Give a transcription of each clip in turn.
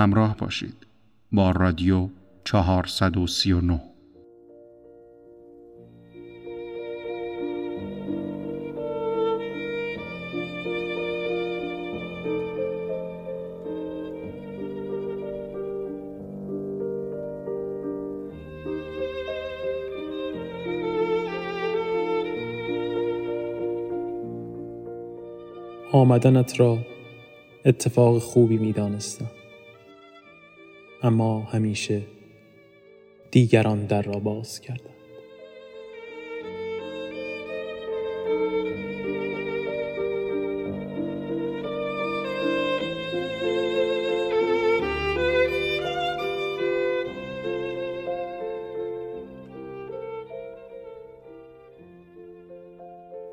همراه باشید با رادیو 439 آمدنت را اتفاق خوبی می دانستم. اما همیشه دیگران در را باز کردند.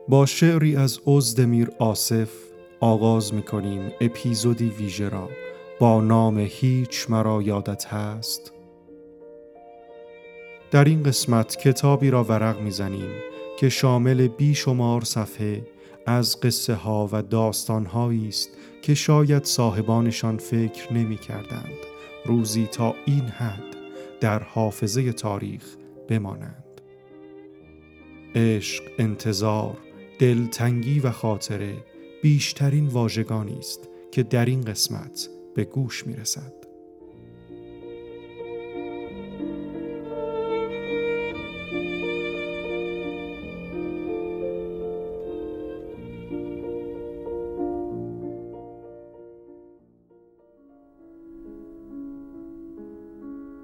با شعری از ازدمیر آصف آغاز می کنیم اپیزودی ویژه را با نام هیچ مرا یادت هست؟ در این قسمت کتابی را ورق می‌زنیم که شامل بیشمار صفحه از قصه ها و داستان هایی است که شاید صاحبانشان فکر نمی کردند روزی تا این حد در حافظه تاریخ بمانند. عشق، انتظار، دلتنگی و خاطره بیشترین واژگانی است که در این قسمت به گوش می رسد.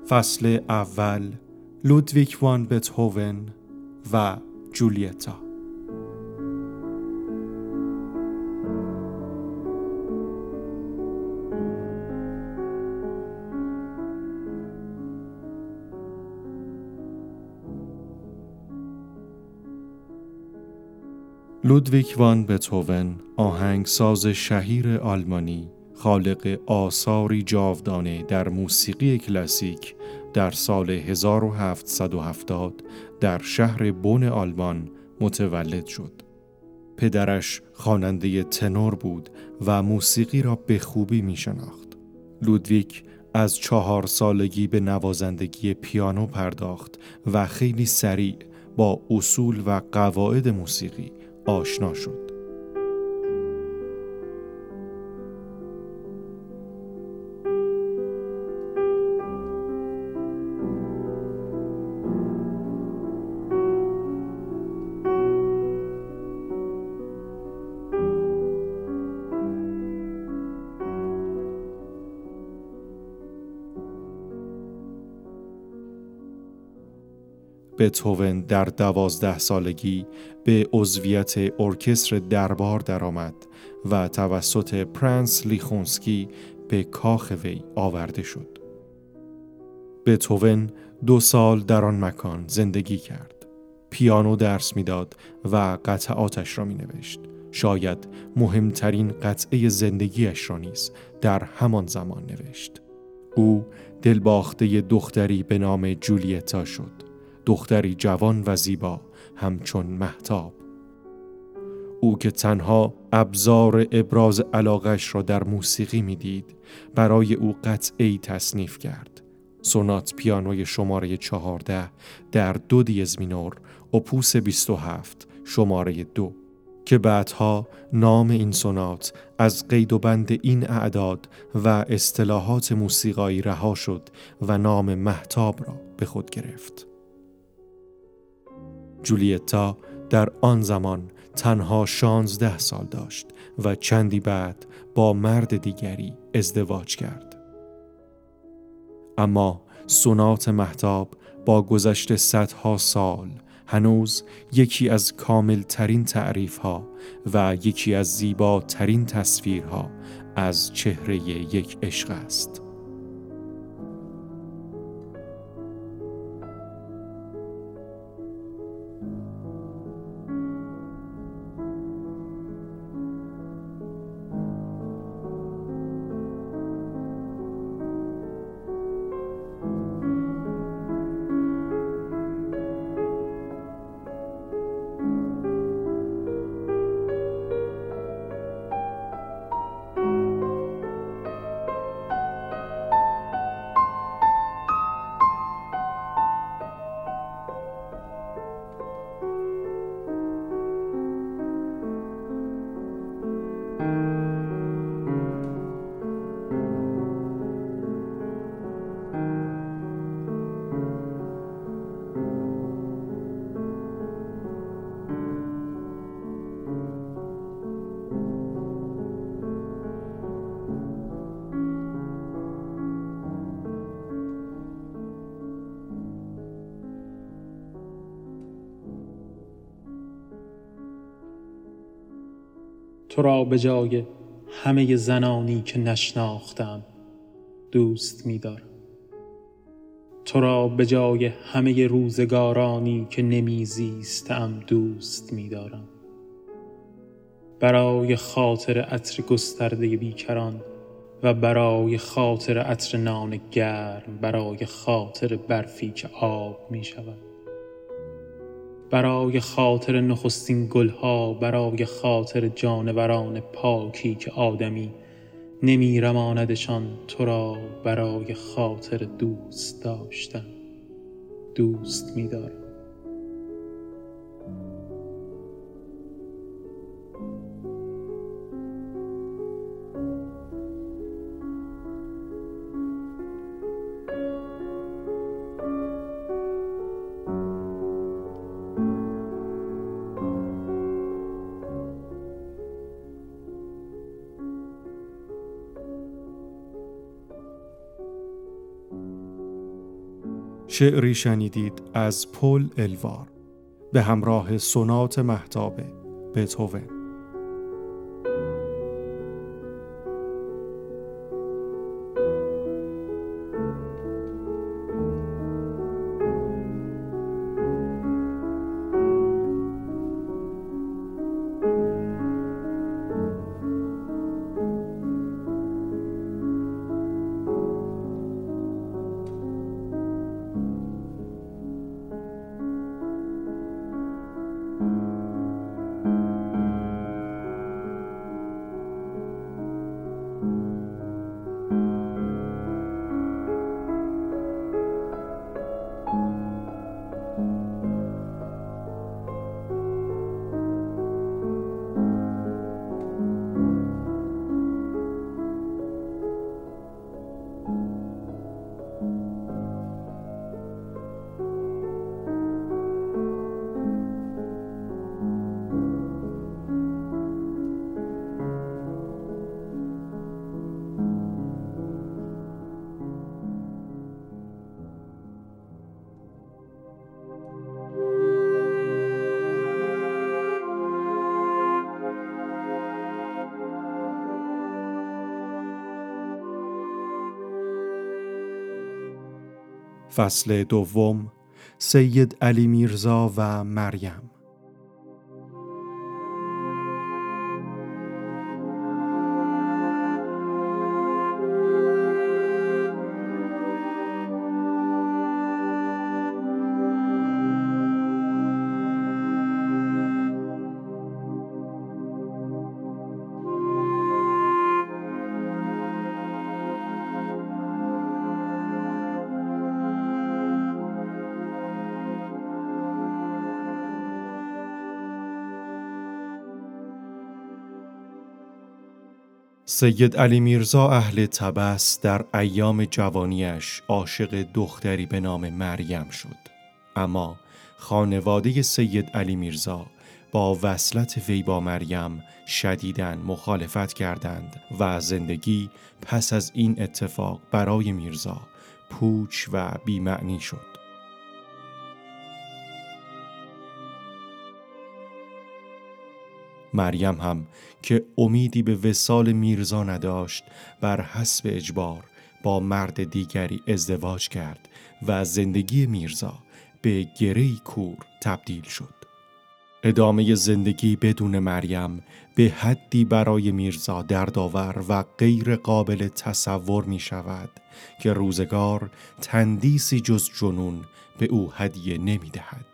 فصل اول لودویک وان بتهوون و جولیتا لودویک وان بتوون آهنگساز شهیر آلمانی خالق آثاری جاودانه در موسیقی کلاسیک در سال 1770 در شهر بون آلمان متولد شد. پدرش خواننده تنور بود و موسیقی را به خوبی می شناخت. لودویک از چهار سالگی به نوازندگی پیانو پرداخت و خیلی سریع با اصول و قواعد موسیقی آشنا شد. بتوون در دوازده سالگی به عضویت ارکستر دربار درآمد و توسط پرنس لیخونسکی به کاخ وی آورده شد. بتوون دو سال در آن مکان زندگی کرد. پیانو درس می‌داد و قطعاتش را می نوشت. شاید مهمترین قطعه زندگیش را نیز در همان زمان نوشت. او دلباخته دختری به نام جولیتا شد. دختری جوان و زیبا همچون محتاب او که تنها ابزار ابراز علاقش را در موسیقی می‌دید برای او قطعی تصنیف کرد. سونات پیانوی شماره چهارده در دو دیز مینور اپوس 27 شماره دو. که بعدها نام این سونات از قید و بند این اعداد و اصطلاحات موسیقایی رها شد و نام محتاب را به خود گرفت. جولیتا در آن زمان تنها شانزده سال داشت و چندی بعد با مرد دیگری ازدواج کرد. اما سونات محتاب با گذشت صدها سال هنوز یکی از کامل ترین تعریف ها و یکی از زیباترین تصویرها از چهره یک عشق است. تو را به جای همه زنانی که نشناختم دوست می‌دارم. تو را به جای همه روزگارانی که نمیزیستم دوست می‌دارم. برای خاطر عطر گسترده بیکران و برای خاطر عطر نان گرم برای خاطر برفی که آب می شود برای خاطر نخستین گلها برای خاطر جانوران پاکی که آدمی نمی رماندشان تو را برای خاطر دوست داشتن دوست می دارم شعری شنیدید از پل الوار به همراه سونات محتاب بتوون فصل دوم سید علی میرزا و مریم. سید علی میرزا اهل تبس در ایام جوانیش عاشق دختری به نام مریم شد. اما خانواده سید علی میرزا با وصلت وی با مریم شدیداً مخالفت کردند و زندگی پس از این اتفاق برای میرزا پوچ و بیمعنی شد. مریم هم که امیدی به وسال میرزا نداشت بر حسب اجبار با مرد دیگری ازدواج کرد و زندگی میرزا به گری کور تبدیل شد. ادامه زندگی بدون مریم به حدی برای میرزا دردآور و غیر قابل تصور می شود که روزگار تندیسی جز جنون به او هدیه نمی دهد.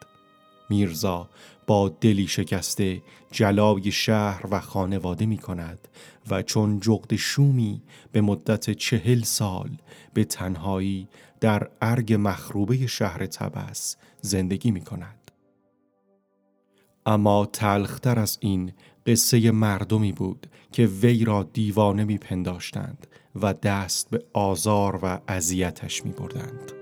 میرزا با دلی شکسته جلای شهر و خانواده می کند و چون جغد شومی به مدت چهل سال به تنهایی در ارگ مخروبه شهر تبس زندگی می کند. اما تلختر از این قصه مردمی بود که وی را دیوانه می پنداشتند و دست به آزار و اذیتش می بردند.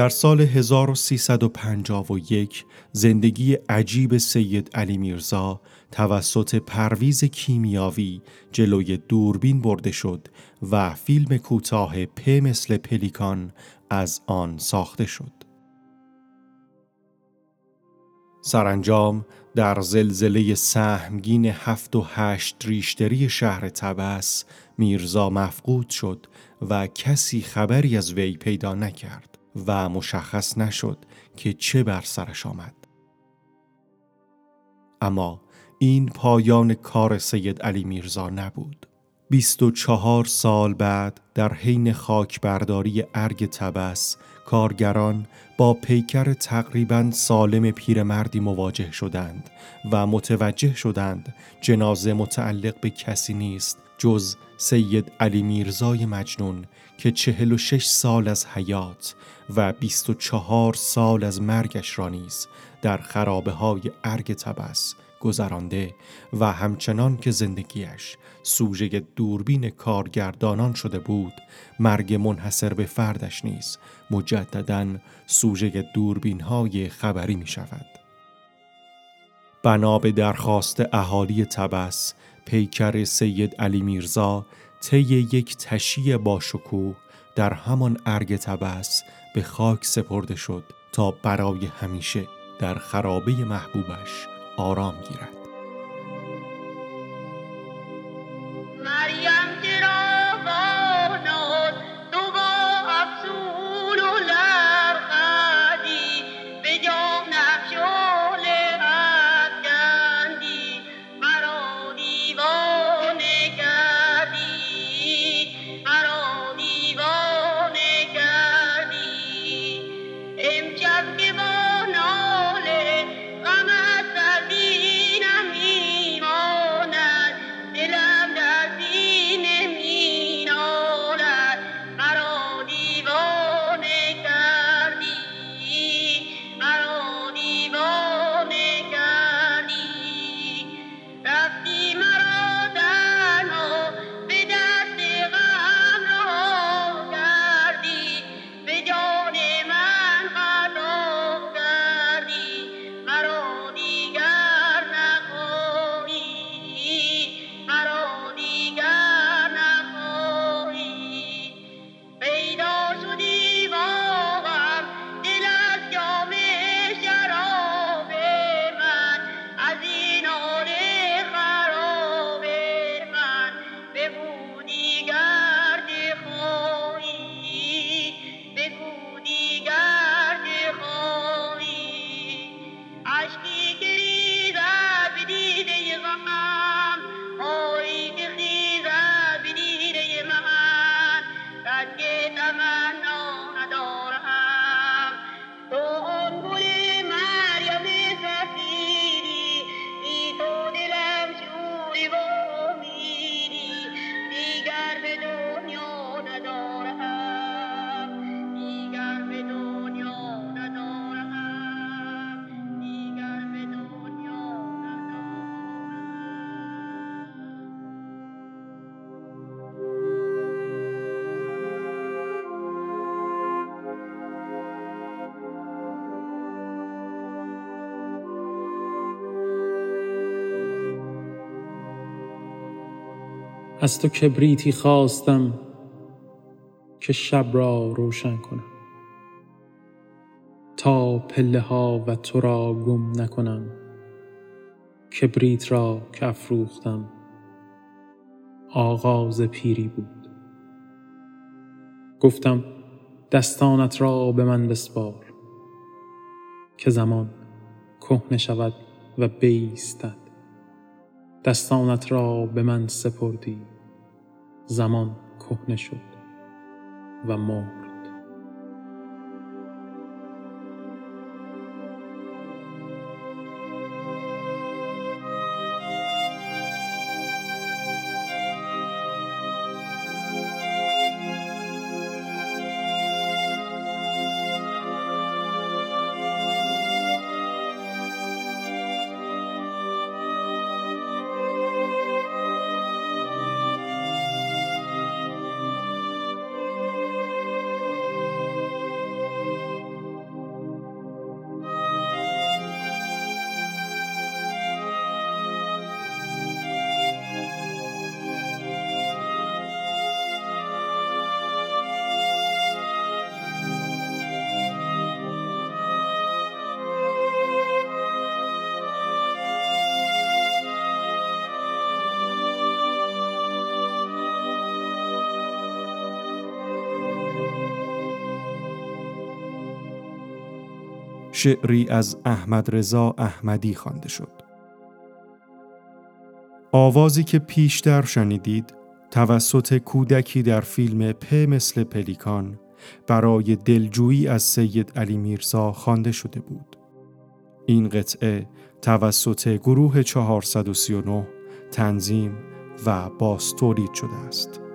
در سال 1351 زندگی عجیب سید علی میرزا توسط پرویز کیمیاوی جلوی دوربین برده شد و فیلم کوتاه پ مثل پلیکان از آن ساخته شد. سرانجام در زلزله سهمگین هفت و هشت ریشتری شهر تبس میرزا مفقود شد و کسی خبری از وی پیدا نکرد و مشخص نشد که چه بر سرش آمد. اما این پایان کار سید علی میرزا نبود. 24 سال بعد در حین خاکبرداری ارگ تبس کارگران با پیکر تقریبا سالم پیرمردی مواجه شدند و متوجه شدند جنازه متعلق به کسی نیست جز سید علی میرزای مجنون که چهل و شش سال از حیات و بیست و چهار سال از مرگش را نیز در خرابه های ارگ تبس گذرانده و همچنان که زندگیش سوژه دوربین کارگردانان شده بود مرگ منحصر به فردش نیز مجددا سوژه دوربین های خبری می شود. بنا به درخواست اهالی تبس پیکر سید علی میرزا طی یک تشییع با شکوه در همان ارگ تبس به خاک سپرده شد تا برای همیشه در خرابه محبوبش آرام گیرد. از تو کبریتی خواستم که شب را روشن کنم. تا پله ها و تو را گم نکنم. کبریت را که افروختم. آغاز پیری بود. گفتم دستانت را به من بسپار که زمان کهنه شود و بیستد. دستانت را به من سپردی. زمان کهنه شد و مرد شعری از احمد رضا احمدی خوانده شد. آوازی که پیشتر شنیدید توسط کودکی در فیلم پ مثل پلیکان برای دلجویی از سید علی میرزا خوانده شده بود. این قطعه توسط گروه 439 تنظیم و باز تولید شده است.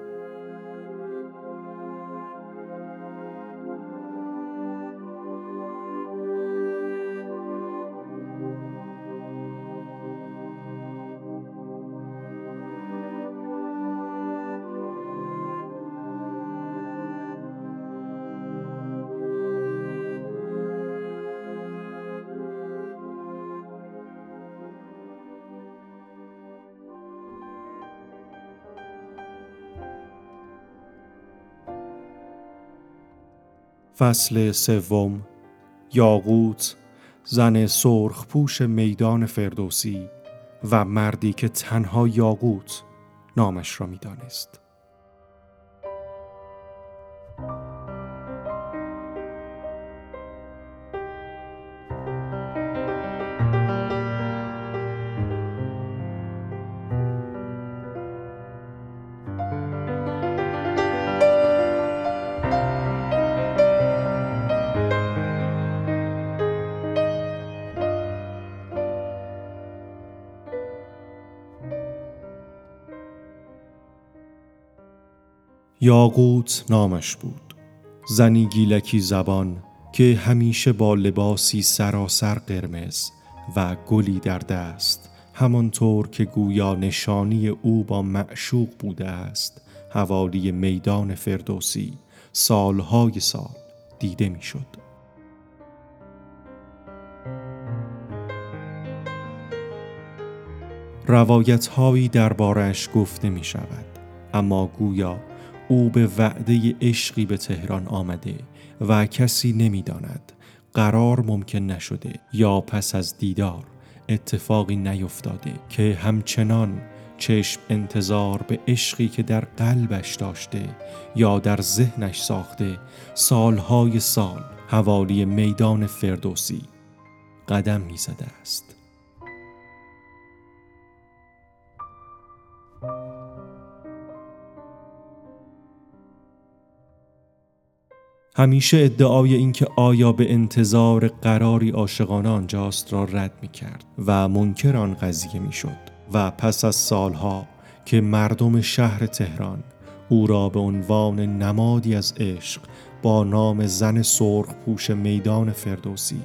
فصل سوم یاقوت زن سرخ پوش میدان فردوسی و مردی که تنها یاقوت نامش را می‌دانست. یاقوت نامش بود زنی گیلکی زبان که همیشه با لباسی سراسر قرمز و گلی در دست همانطور که گویا نشانی او با معشوق بوده است حوالی میدان فردوسی سالهای سال دیده می‌شد. روایت هایی دربارش گفته می شود اما گویا او به وعده عشقی به تهران آمده و کسی نمی‌داند. قرار ممکن نشده یا پس از دیدار اتفاقی نیفتاده که همچنان چشم انتظار به عشقی که در قلبش داشته یا در ذهنش ساخته سالهای سال حوالی میدان فردوسی قدم می‌زده است. همیشه ادعای اینکه آیا به انتظار قراری عاشقانه آنجاست را رد می کرد و منکر آن قضیه می شد و پس از سالها که مردم شهر تهران او را به عنوان نمادی از عشق با نام زن سرخ پوش میدان فردوسی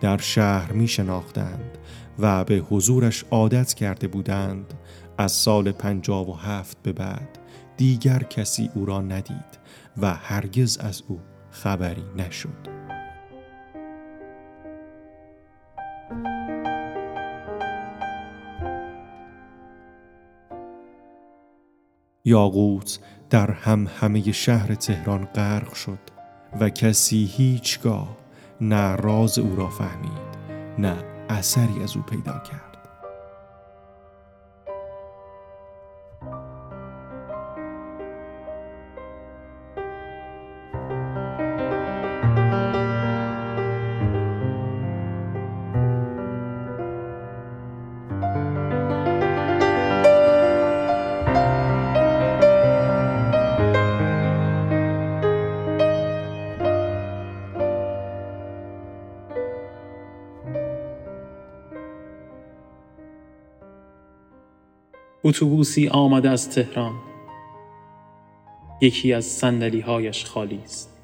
در شهر می شناختند و به حضورش عادت کرده بودند از سال پنجاب و هفت به بعد دیگر کسی او را ندید و هرگز از او خبری نشد. یاقوت در هم همه شهر تهران غرق شد و کسی هیچگاه نه راز او را فهمید نه اثری از او پیدا کرد. اتوبوسی آمده از تهران. یکی از سندلی هایش خالی است.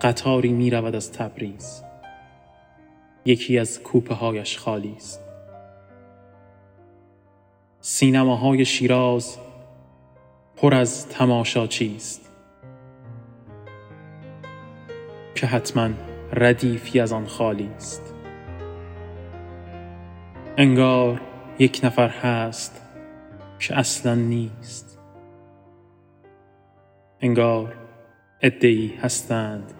قطاری می رود از تبریز. یکی از کوپه هایش خالی است. سینماهای شیراز پر از تماشاچی است که حتما ردیفی از آن خالی است. انگار یک نفر هست که اصلا نیست. انگار ادهی هستند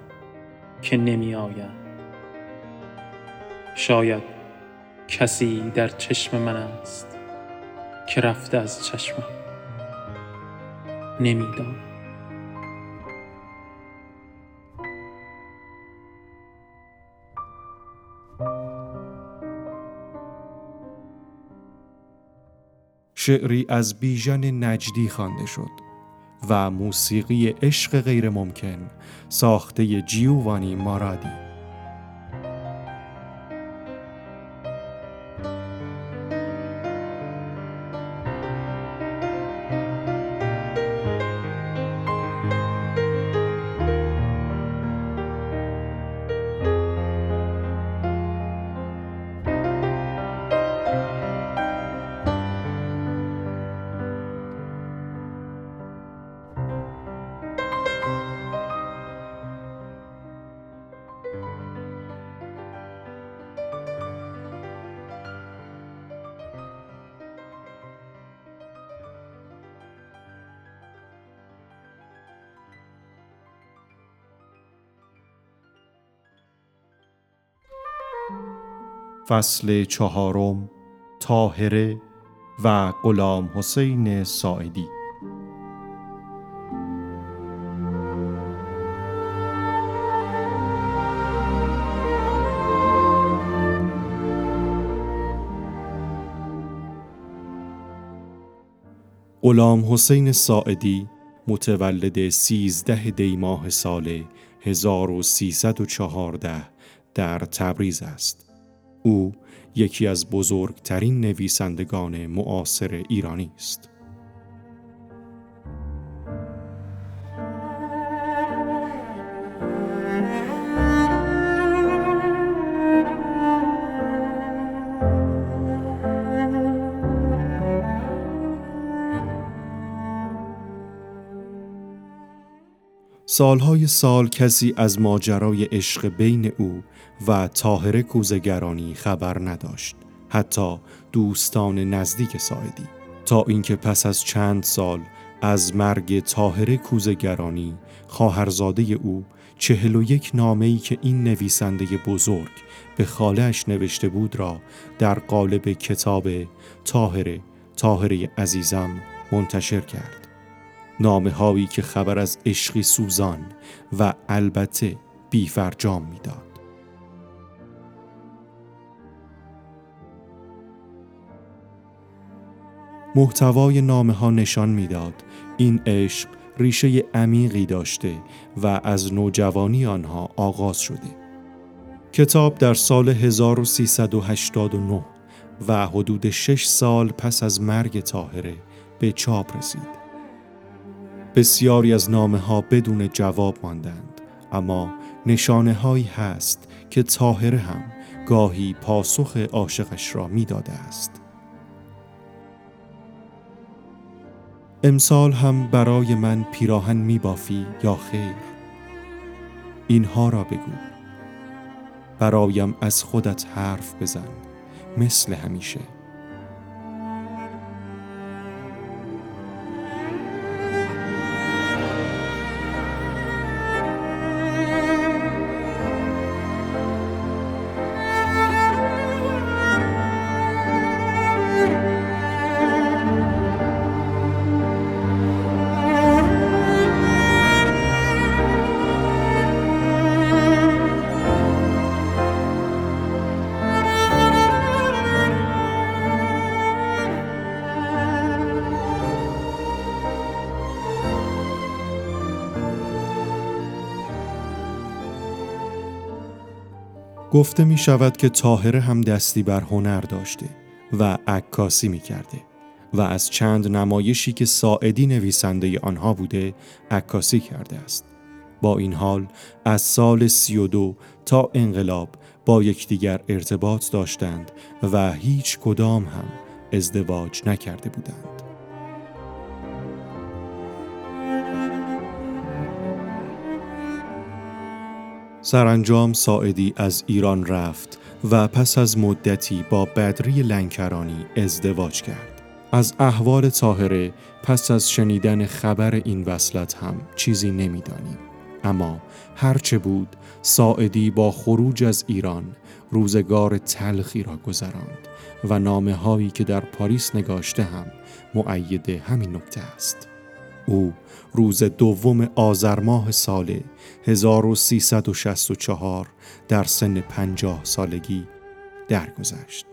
که نمی آیند شاید کسی در چشم من است که رفته از چشمم. نمی‌دانم شعری از بیژن نجدی خوانده شد و موسیقی عشق غیر ممکن ساخته جیووانی مارادی. فصل چهارم تاهره و غلام حسین ساعدی غلام حسین ساعدی متولد 13 دی ماه سال 1314 در تبریز است. او یکی از بزرگترین نویسندگان معاصر ایرانی است. سالهای سال کسی از ماجرای عشق بین او و تاهر کوزگرانی خبر نداشت حتی دوستان نزدیک ساعدی. تا اینکه پس از چند سال از مرگ تاهر کوزگرانی خواهرزاده او چهل و یک نامه‌ای که این نویسنده بزرگ به خالش نوشته بود را در قالب کتاب تاهره تاهره عزیزم منتشر کرد. نامه هایی که خبر از عشقی سوزان و البته بیفرجام می‌داد. محتوای نامه ها نشان می‌داد این عشق ریشه عمیقی داشته و از نوجوانی آنها آغاز شده. کتاب در سال 1389 و حدود شش سال پس از مرگ تاهره به چاپ رسید. بسیاری از نامه ها بدون جواب ماندند اما نشانه هایی هست که تاهره هم گاهی پاسخ عاشقش را می‌داده است. امسال هم برای من پیراهن می بافی یا خیر؟ اینها را بگو. برایم از خودت حرف بزن مثل همیشه. گفته می شود که تاهره هم دستی بر هنر داشته و عکاسی می کرده و از چند نمایشی که ساعدی نویسنده آنها بوده عکاسی کرده است. با این حال از سال سی و دو تا انقلاب با یکدیگر ارتباط داشتند و هیچ کدام هم ازدواج نکرده بودند. سرانجام ساعدی از ایران رفت و پس از مدتی با بدری لنکرانی ازدواج کرد. از احوال طاهره پس از شنیدن خبر این وصلت هم چیزی نمی‌دانیم. اما هرچه بود ساعدی با خروج از ایران روزگار تلخی را گذراند و نامه هایی که در پاریس نگاشته هم معید همین نکته است. او روز دوم آذر ماه سال 1364 در سن پنجاه سالگی درگذشت.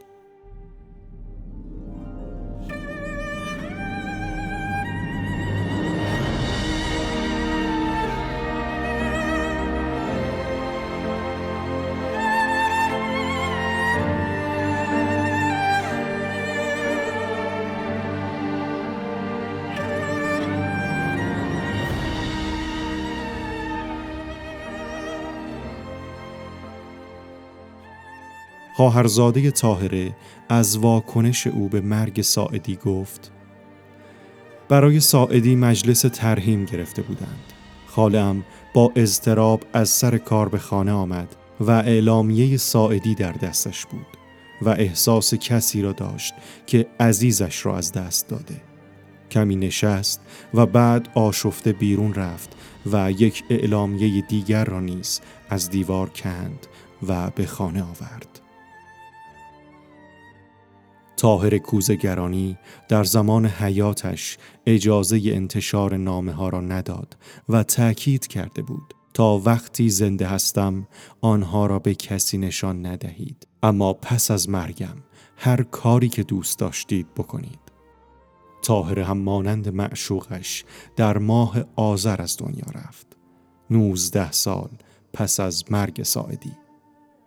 خواهرزاده طاهره از واکنش او به مرگ ساعدی گفت برای ساعدی مجلس ترهیم گرفته بودند. خالم با اضطراب از سر کار به خانه آمد و اعلامیه ساعدی در دستش بود و احساس کسی را داشت که عزیزش را از دست داده. کمی نشست و بعد آشفته بیرون رفت و یک اعلامیه دیگر را نیز از دیوار کند و به خانه آورد. تاهر کوزگرانی در زمان حیاتش اجازه انتشار نامه ها را نداد و تأکید کرده بود تا وقتی زنده هستم آنها را به کسی نشان ندهید. اما پس از مرگم هر کاری که دوست داشتید بکنید. تاهر هم مانند معشوقش در ماه آذر از دنیا رفت. نوزده سال پس از مرگ ساعدی.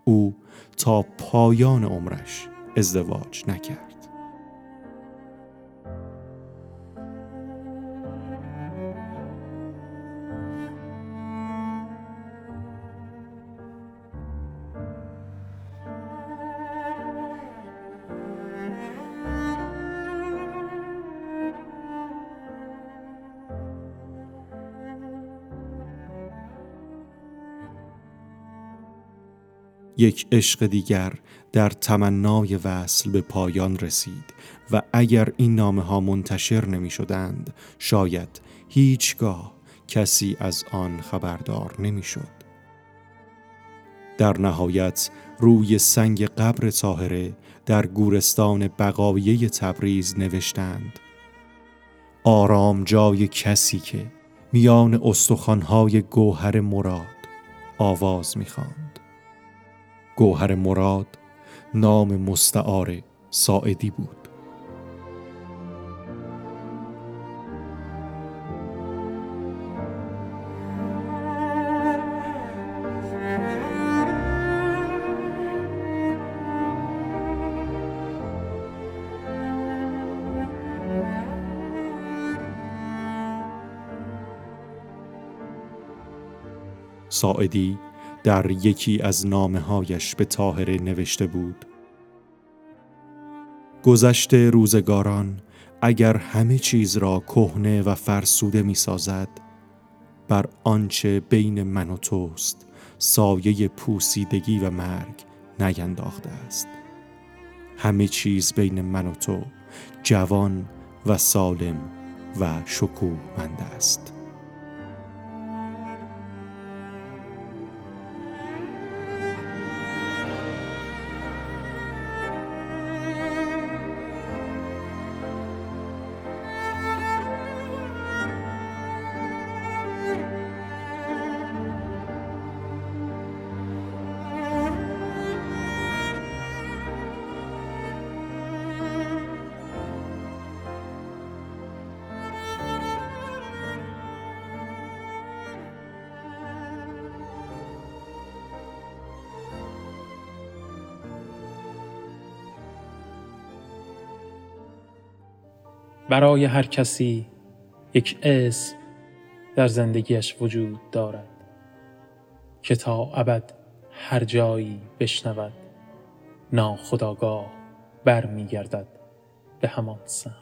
او تا پایان عمرش ازدواج نکرد. یک عشق دیگر در تمنای وصل به پایان رسید و اگر این نامه ها منتشر نمی شدند شاید هیچگاه کسی از آن خبردار نمی شد. در نهایت روی سنگ قبر طاهره در گورستان بقایه تبریز نوشتند آرام جای کسی که میان استخوانهای گوهر مراد آواز می‌خواند گوهر مراد نام مستعار ساعدی بود. ساعدی در یکی از نامه هایش به طاهره نوشته بود. گذشت روزگاران اگر همه چیز را کهنه و فرسوده می سازد بر آنچه بین من و توست سایه پوسیدگی و مرگ نینداخته است. همه چیز بین من و تو جوان و سالم و شکوهمند است. برای هر کسی یک اسم در زندگیش وجود دارد که تا ابد هر جایی بشنود ناخداگاه برمیگردد به همان سمت.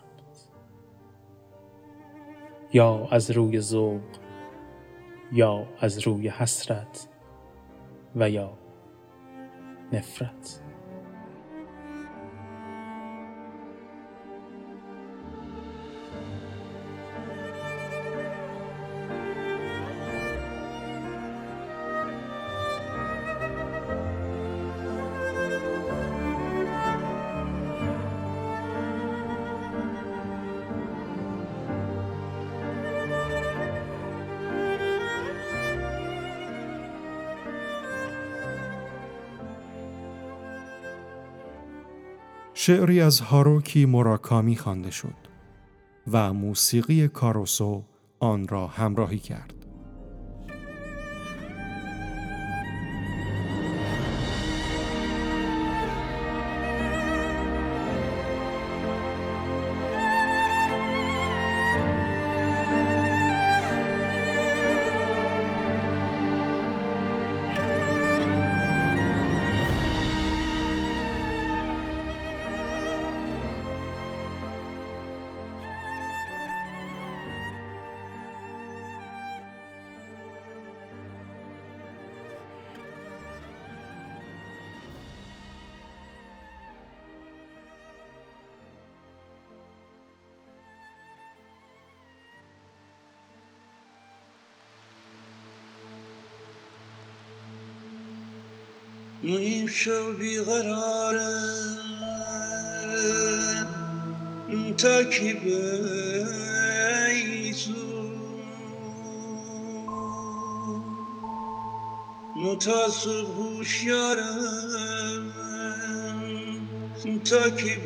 یا از روی ذوق یا از روی حسرت و یا نفرت. شعری از هاروکی مراکامی خوانده شد و موسیقی کاروسو آن را همراهی کرد. این شو بیقراره تا کی بیزو متاسب هوشیارم. تا بیزو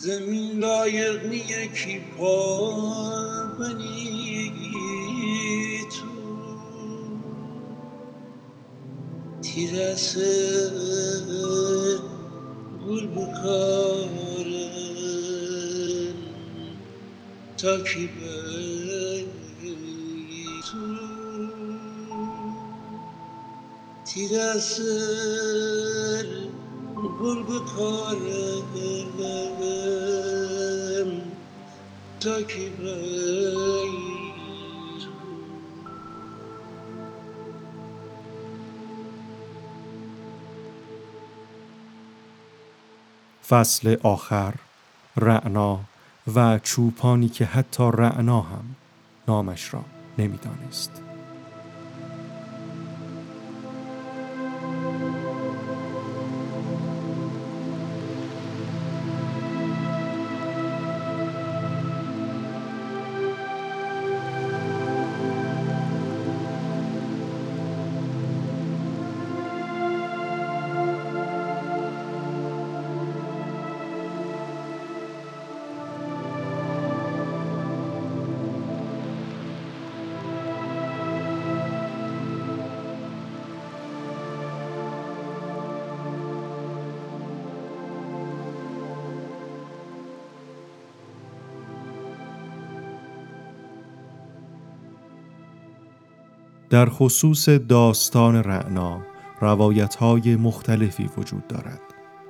زمین لایق نیه کی پا بنی تو. تیرسه گل بکارن تا کی تو. تیرسه گل فصل آخر رعنا و چوپانی که حتی رعنا هم نامش را نمی‌دانست. در خصوص داستان رعنا روایت های مختلفی وجود دارد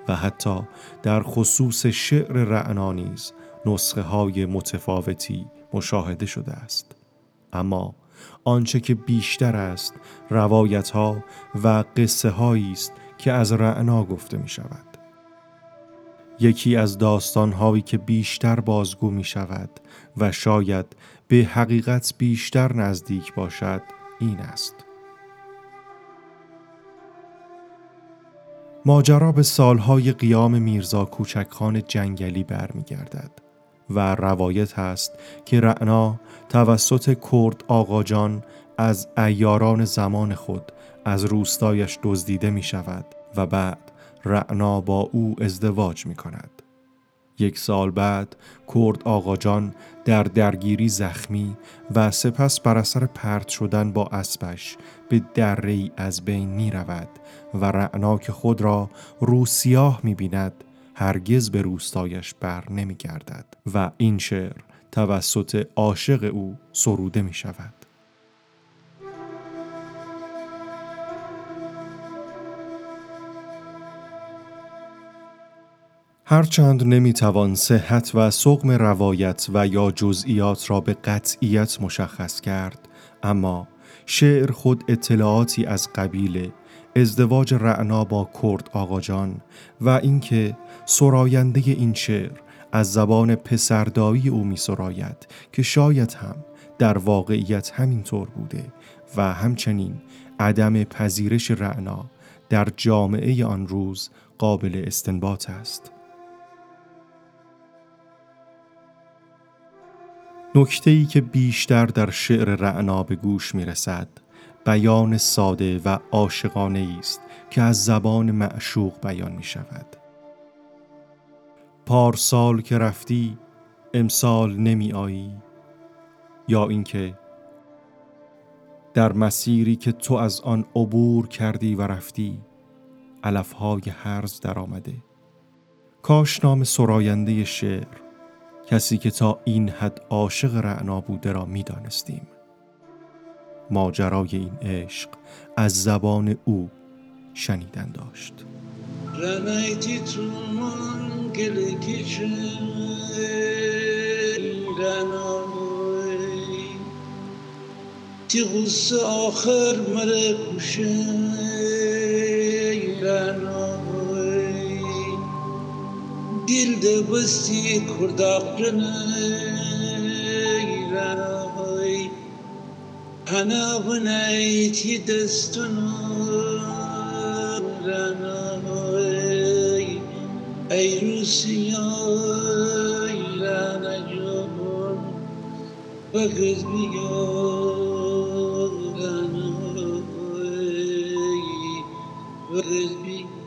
و حتی در خصوص شعر رعنا نیز نسخه های متفاوتی مشاهده شده است. اما آنچه که بیشتر است روایت ها و قصه هایی است که از رعنا گفته می شود یکی از داستان هایی که بیشتر بازگو می شود و شاید به حقیقت بیشتر نزدیک باشد این است ماجرا به سالهای قیام میرزا کوچکخان جنگلی برمیگردد و روایت است که رعنا توسط کرد آقاجان از ایاران زمان خود از روستایش دزدیده می شود و بعد رعنا با او ازدواج می کند. یک سال بعد کرد آقاجان در درگیری زخمی و سپس بر اثر پرت شدن با اسبش به دره از بین می رود و رعناک خود را رو سیاه می بیند هرگز به روستایش بر نمی گردد و این شعر توسط عاشق او سروده می شود. هرچند نمی‌توان صحت و سقم روایت و یا جزئیات را به قطعیت مشخص کرد اما شعر خود اطلاعاتی از قبیل ازدواج رعنا با کرد آقاجان و اینکه سراینده این شعر از زبان پسردایی او می سراید که شاید هم در واقعیت همینطور بوده و همچنین عدم پذیرش رعنا در جامعه آن روز قابل استنباط است. نکته ای که بیشتر در شعر رعنا به گوش می رسد بیان ساده و عاشقانه است که از زبان معشوق بیان می شود. پارسال که رفتی امسال نمی آیی یا اینکه در مسیری که تو از آن عبور کردی و رفتی علفهای هرز در آمده کاش نام سراینده شعر کسی که تا این حد عاشق رعنا بوده را می دانستیم. ماجرای این عشق از زبان او شنیدن داشت. تی آخر مره کشه دل دبستی کرداق جنای أنا بنيتي دستنا أي روسيا إلى نجوم فقد بيا فقد بيا رنای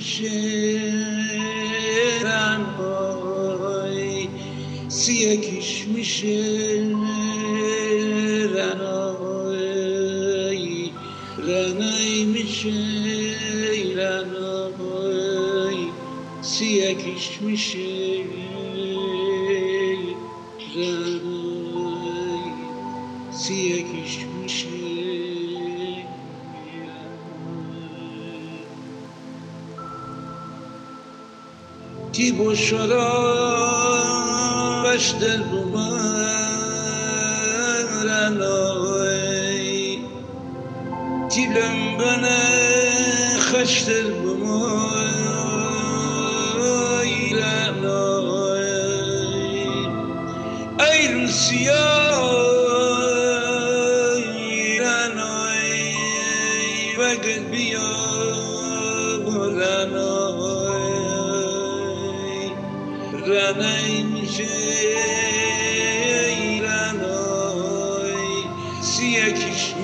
میشه رنای سیکیش میشه رنای رنای میشه رنای سیکیش میشه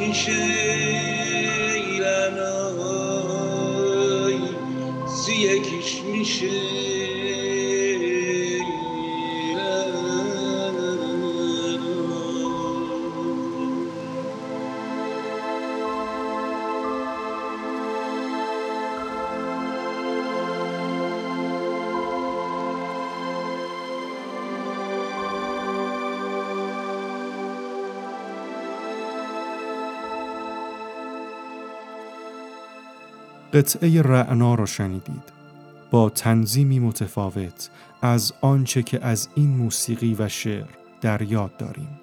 میشه رنای سیکیش میشه. قطعه رعنا را شنیدید. با تنظیمی متفاوت از آنچه که از این موسیقی و شعر در یاد داریم.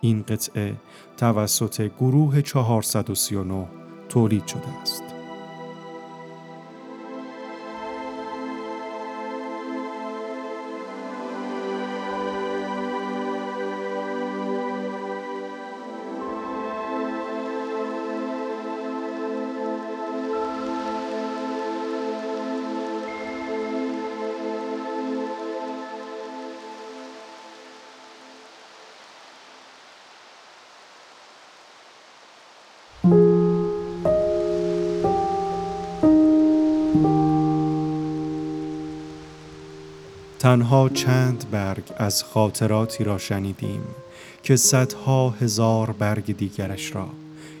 این قطعه توسط گروه 439 تولید شده است. تنها چند برگ از خاطراتی را شنیدیم که صدها هزار برگ دیگرش را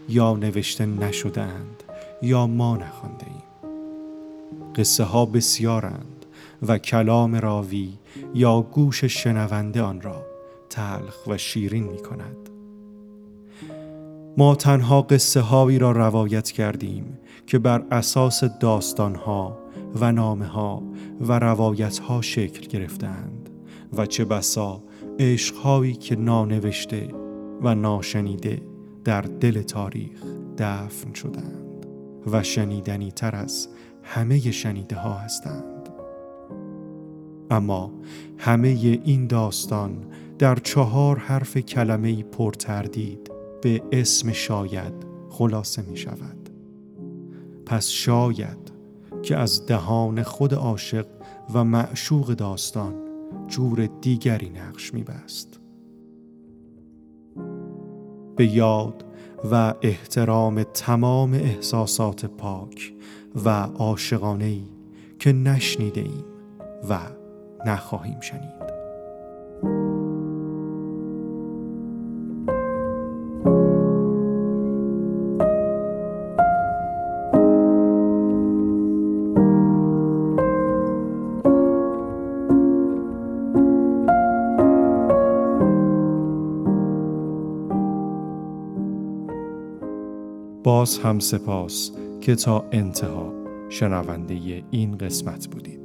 یا نوشته نشدهاند یا ما نخوانده ایم. قصه ها بسیارند و کلام راوی یا گوش شنونده آن را تلخ و شیرین می کند ما تنها قصه هایی را روایت کردیم که بر اساس داستان ها و نامه ها و روایت ها شکل گرفتند و چه بسا عشقهایی که نانوشته و ناشنیده در دل تاریخ دفن شدند و شنیدنی تر از همه شنیده ها هستند. اما همه این داستان در چهار حرف کلمه پرتردید به اسم شاید خلاصه می شود پس شاید که از دهان خود عاشق و معشوق داستان جور دیگری نقش میبست. به یاد و احترام تمام احساسات پاک و عاشقانه که نشنیده ایم و نخواهیم شنید. باز هم سپاس که تا انتها شنونده این قسمت بودید.